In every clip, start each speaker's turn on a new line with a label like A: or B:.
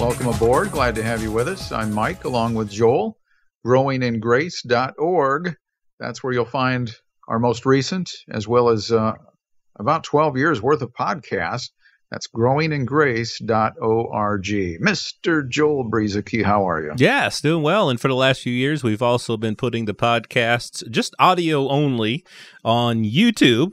A: Welcome aboard. Glad to have you with us. I'm Mike along with Joel. Growingingrace.org. That's where you'll find our most recent, as well as uh, about 12 years worth of podcasts. That's growingingrace.org. Mr. Joel Brueseke, how are you?
B: Yes, doing well. And for the last few years, we've also been putting the podcasts just audio only on YouTube.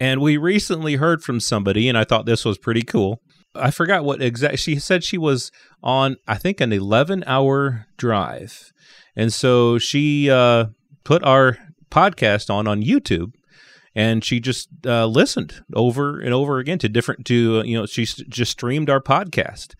B: And we recently heard from somebody, and I thought this was pretty cool. I forgot what exact she said she was on I think an 11 hour drive. And so she uh, put our podcast on on YouTube and she just uh, listened over and over again to different to uh, you know she just streamed our podcast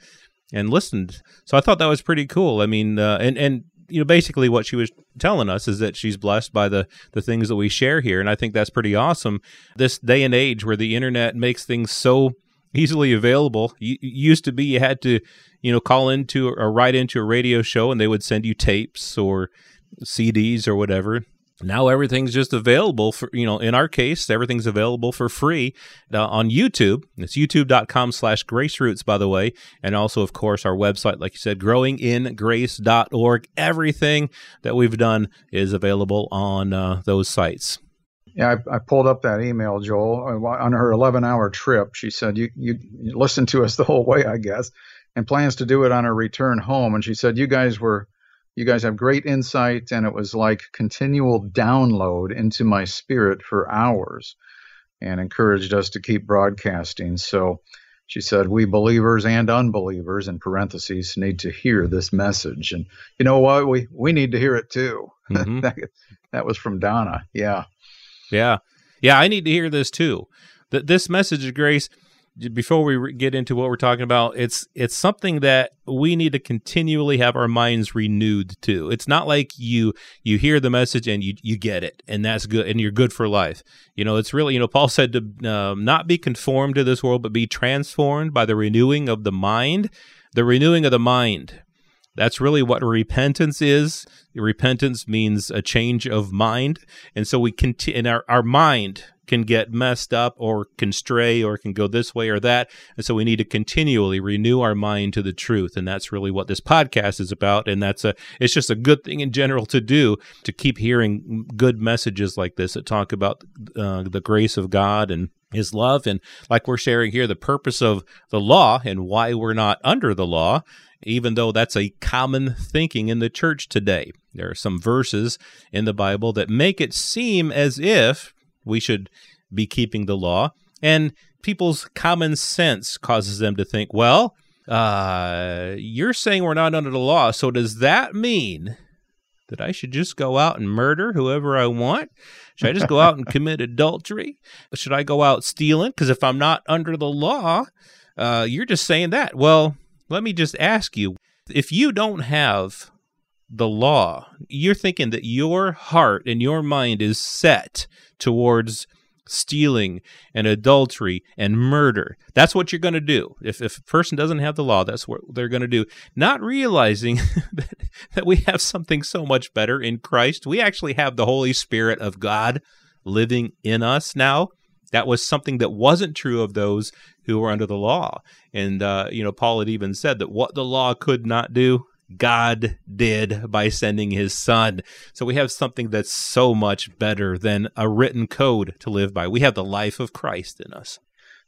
B: and listened. So I thought that was pretty cool. I mean uh, and and you know basically what she was telling us is that she's blessed by the the things that we share here and I think that's pretty awesome. This day and age where the internet makes things so easily available. You, used to be you had to, you know, call into or write into a radio show and they would send you tapes or CDs or whatever. Now everything's just available for, you know, in our case, everything's available for free uh, on YouTube. It's youtube.com slash graceroots, by the way. And also, of course, our website, like you said, growingingrace.org. Everything that we've done is available on uh, those sites.
A: Yeah, I, I, pulled up that email, Joel. Uh, on her 11 hour trip, she said, you, you, you listened to us the whole way, I guess, and plans to do it on her return home. And she said, You guys were, you guys have great insight, and it was like continual download into my spirit for hours and encouraged us to keep broadcasting. So she said, We believers and unbelievers, in parentheses, need to hear this message. And you know what? We, we need to hear it too. Mm-hmm. that, that was from Donna. Yeah.
B: Yeah. Yeah, I need to hear this too. That this message of grace before we get into what we're talking about, it's it's something that we need to continually have our minds renewed to. It's not like you you hear the message and you you get it and that's good and you're good for life. You know, it's really you know Paul said to um, not be conformed to this world, but be transformed by the renewing of the mind. The renewing of the mind. That's really what repentance is. Repentance means a change of mind. And so we continue, and our, our mind can get messed up or can stray or can go this way or that. And so we need to continually renew our mind to the truth. And that's really what this podcast is about. And that's a, it's just a good thing in general to do to keep hearing good messages like this that talk about uh, the grace of God and his love. And like we're sharing here, the purpose of the law and why we're not under the law even though that's a common thinking in the church today. There are some verses in the Bible that make it seem as if we should be keeping the law, and people's common sense causes them to think, well, uh, you're saying we're not under the law, so does that mean that I should just go out and murder whoever I want? Should I just go out and commit adultery? Should I go out stealing? Because if I'm not under the law, uh, you're just saying that. Well, let me just ask you if you don't have the law, you're thinking that your heart and your mind is set towards stealing and adultery and murder. That's what you're going to do. If, if a person doesn't have the law, that's what they're going to do. Not realizing that, that we have something so much better in Christ. We actually have the Holy Spirit of God living in us now. That was something that wasn't true of those who were under the law. And, uh, you know, Paul had even said that what the law could not do, God did by sending his son. So we have something that's so much better than a written code to live by. We have the life of Christ in us.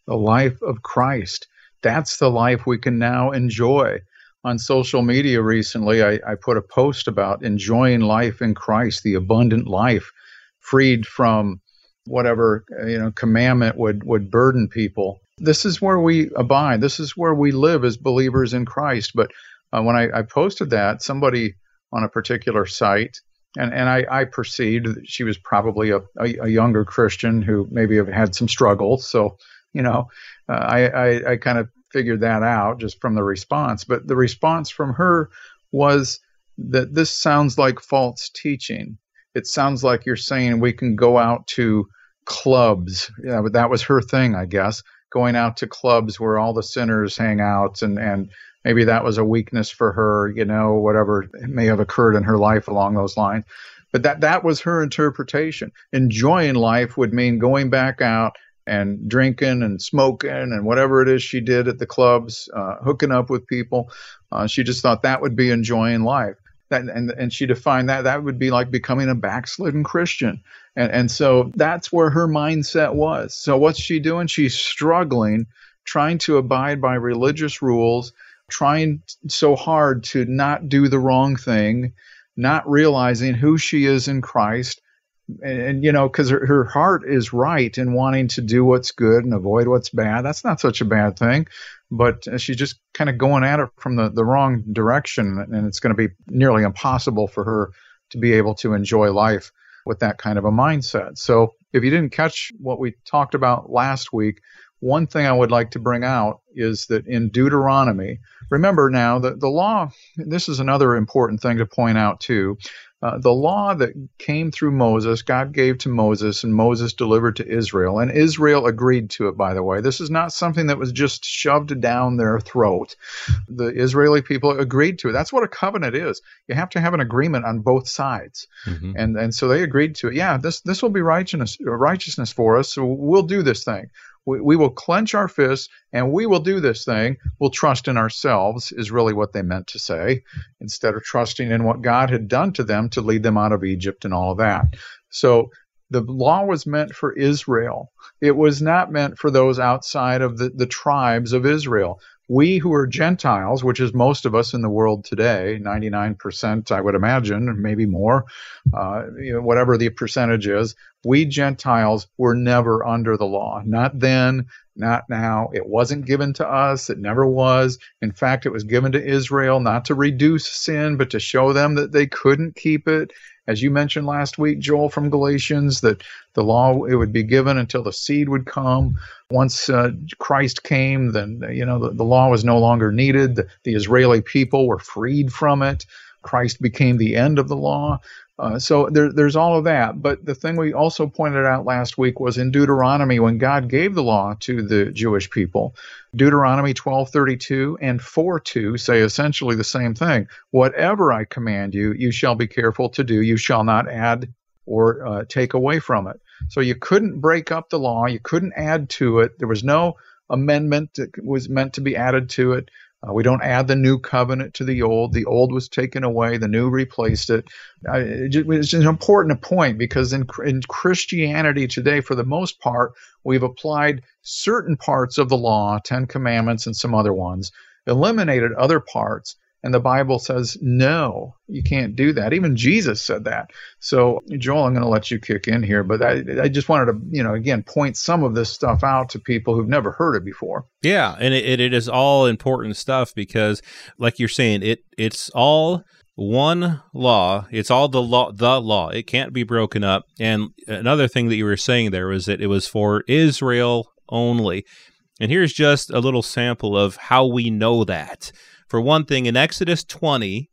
A: The life of Christ. That's the life we can now enjoy. On social media recently, I, I put a post about enjoying life in Christ, the abundant life, freed from whatever you know commandment would would burden people. This is where we abide. This is where we live as believers in Christ. But uh, when I, I, posted that, somebody on a particular site, and, and I, I perceived that she was probably a, a, a, younger Christian who maybe have had some struggles. So, you know, uh, I, I, I kind of figured that out just from the response. But the response from her was that this sounds like false teaching. It sounds like you're saying we can go out to clubs. Yeah, but that was her thing, I guess, going out to clubs where all the sinners hang out and, and maybe that was a weakness for her, you know, whatever may have occurred in her life along those lines. But that, that was her interpretation. Enjoying life would mean going back out and drinking and smoking and whatever it is she did at the clubs, uh, hooking up with people. Uh, she just thought that would be enjoying life. That, and, and she defined that that would be like becoming a backslidden Christian. And, and so that's where her mindset was. So what's she doing? She's struggling, trying to abide by religious rules, trying so hard to not do the wrong thing, not realizing who she is in Christ, and, and you know because her, her heart is right in wanting to do what's good and avoid what's bad that's not such a bad thing but she's just kind of going at it from the, the wrong direction and it's going to be nearly impossible for her to be able to enjoy life with that kind of a mindset so if you didn't catch what we talked about last week one thing I would like to bring out is that in Deuteronomy, remember now that the law, this is another important thing to point out too. Uh, the law that came through Moses, God gave to Moses, and Moses delivered to Israel. And Israel agreed to it, by the way. This is not something that was just shoved down their throat. The Israeli people agreed to it. That's what a covenant is. You have to have an agreement on both sides. Mm-hmm. And, and so they agreed to it. Yeah, this, this will be righteousness, righteousness for us, so we'll do this thing we, we will clench our fists and we will do this thing. We'll trust in ourselves, is really what they meant to say, instead of trusting in what God had done to them to lead them out of Egypt and all of that. So the law was meant for Israel. It was not meant for those outside of the, the tribes of Israel we who are Gentiles, which is most of us in the world today, 99%, I would imagine, maybe more, uh, you know, whatever the percentage is, we Gentiles were never under the law. Not then, not now. It wasn't given to us. It never was. In fact, it was given to Israel not to reduce sin, but to show them that they couldn't keep it as you mentioned last week, Joel from Galatians, that the law it would be given until the seed would come. Once uh, Christ came, then you know the, the, law was no longer needed. The, the Israeli people were freed from it. Christ became the end of the law. Uh, so there, there's all of that. But the thing we also pointed out last week was in Deuteronomy when God gave the law to the Jewish people. Deuteronomy 12:32 and 4:2 say essentially the same thing. Whatever I command you, you shall be careful to do. You shall not add or uh, take away from it. So you couldn't break up the law. You couldn't add to it. There was no amendment that was meant to be added to it. Uh, we don't add the new covenant to the old. The old was taken away, the new replaced it. Uh, it's an important point because in, in Christianity today, for the most part, we've applied certain parts of the law, Ten Commandments and some other ones, eliminated other parts, and the Bible says, no, you can't do that. Even Jesus said that. So, Joel, I'm going to let you kick in here, but I, I just wanted to, you know, again, point some of this stuff out to people who've never heard it before.
B: Yeah. And it, it is all important stuff because, like you're saying, it it's all one law. It's all the law, the law. It can't be broken up. And another thing that you were saying there was that it was for Israel only. And here's just a little sample of how we know that. For one thing, in Exodus 20,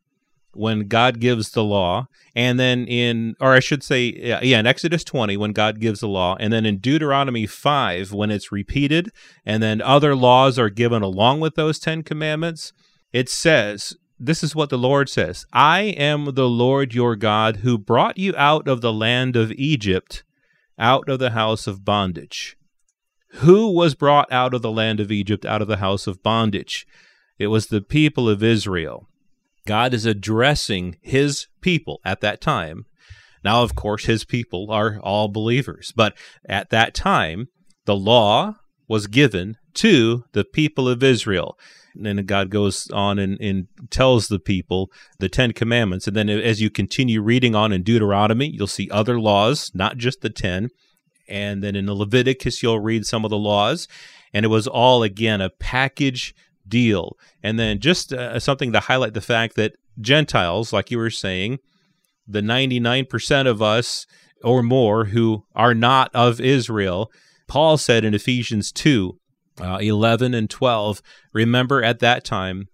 B: when God gives the law, and then in, or I should say, yeah, in Exodus 20, when God gives the law, and then in Deuteronomy 5, when it's repeated, and then other laws are given along with those 10 commandments, it says, this is what the Lord says I am the Lord your God who brought you out of the land of Egypt, out of the house of bondage. Who was brought out of the land of Egypt, out of the house of bondage? It was the people of Israel. God is addressing his people at that time. Now, of course, his people are all believers, but at that time, the law was given to the people of Israel. And then God goes on and, and, tells the people the Ten Commandments. And then as you continue reading on in Deuteronomy, you'll see other laws, not just the Ten. And then in the Leviticus, you'll read some of the laws. And it was all, again, a package deal. And then just uh, something to highlight the fact that Gentiles, like you were saying, the 99% of us or more who are not of Israel, Paul said in Ephesians 2 uh, 11 and 12, remember at that time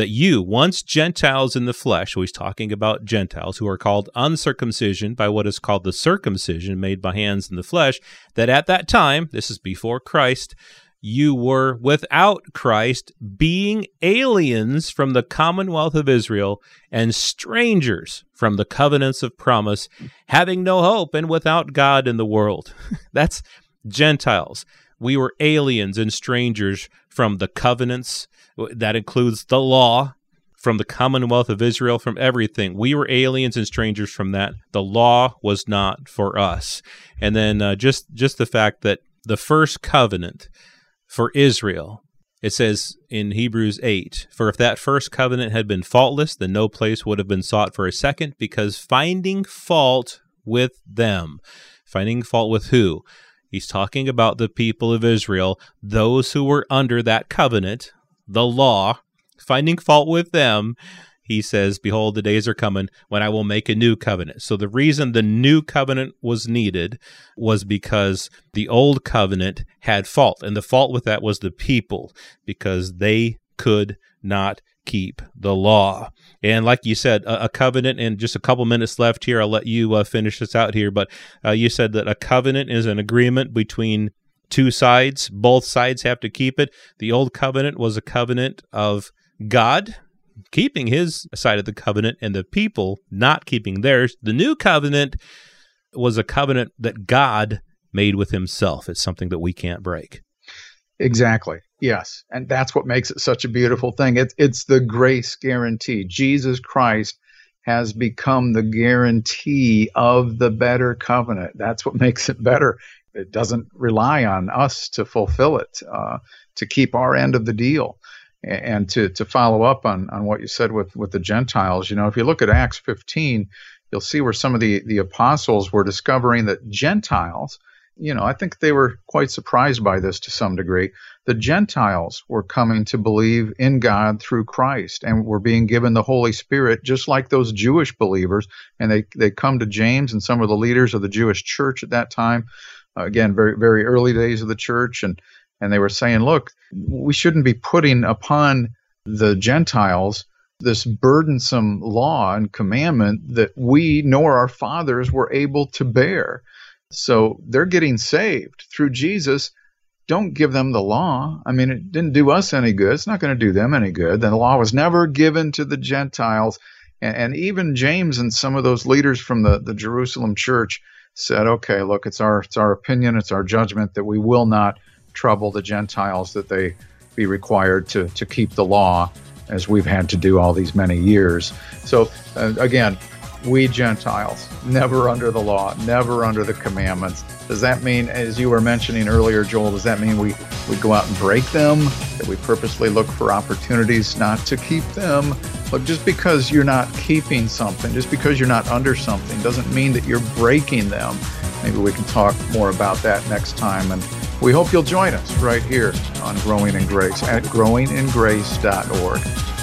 B: that you, once Gentiles in the flesh, so he's talking about Gentiles who are called uncircumcision by what is called the circumcision made by hands in the flesh, that at that time, this is before Christ, you were without Christ, being aliens from the commonwealth of Israel and strangers from the covenants of promise, having no hope and without God in the world. That's Gentiles. We were aliens and strangers from the covenants. That includes the law, from the commonwealth of Israel, from everything. We were aliens and strangers from that. The law was not for us. And then uh, just just the fact that the first covenant for Israel. It says in Hebrews 8 For if that first covenant had been faultless, then no place would have been sought for a second, because finding fault with them. Finding fault with who? He's talking about the people of Israel, those who were under that covenant, the law, finding fault with them he says, Behold, the days are coming when I will make a new covenant. So the reason the new covenant was needed was because the old covenant had fault. And the fault with that was the people, because they could not keep the law. And like you said, a, a, covenant, and just a couple minutes left here, I'll let you uh, finish this out here. But uh, you said that a covenant is an agreement between two sides. Both sides have to keep it. The old covenant was a covenant of God keeping his side of the covenant and the people not keeping theirs. The new covenant was a covenant that God made with himself. It's something that we can't break.
A: Exactly. Yes. And that's what makes it such a beautiful thing. It, it's the grace guarantee. Jesus Christ has become the guarantee of the better covenant. That's what makes it better. It doesn't rely on us to fulfill it, uh, to keep our end of the deal and to to follow up on on what you said with with the Gentiles, you know, if you look at Acts 15, you'll see where some of the the apostles were discovering that Gentiles, you know, I think they were quite surprised by this to some degree. The Gentiles were coming to believe in God through Christ and were being given the Holy Spirit just like those Jewish believers. And they they come to James and some of the leaders of the Jewish church at that time. Uh, again, very very early days of the church and and they were saying, look, we shouldn't be putting upon the Gentiles this burdensome law and commandment that we nor our fathers were able to bear. So they're getting saved through Jesus. Don't give them the law. I mean, it didn't do us any good. It's not going to do them any good. The law was never given to the Gentiles. And, and even James and some of those leaders from the, the Jerusalem church said, okay, look, it's our, it's our opinion, it's our judgment that we will not trouble the Gentiles that they be required to, to keep the law as we've had to do all these many years. So, uh, again, we Gentiles, never under the law, never under the commandments. Does that mean, as you were mentioning earlier, Joel, does that mean we, we go out and break them? That we purposely look for opportunities not to keep them? Look, just because you're not keeping something, just because you're not under something, doesn't mean that you're breaking them. Maybe we can talk more about that next time. And we hope you'll join us right here on Growing in Grace at growingingrace.org.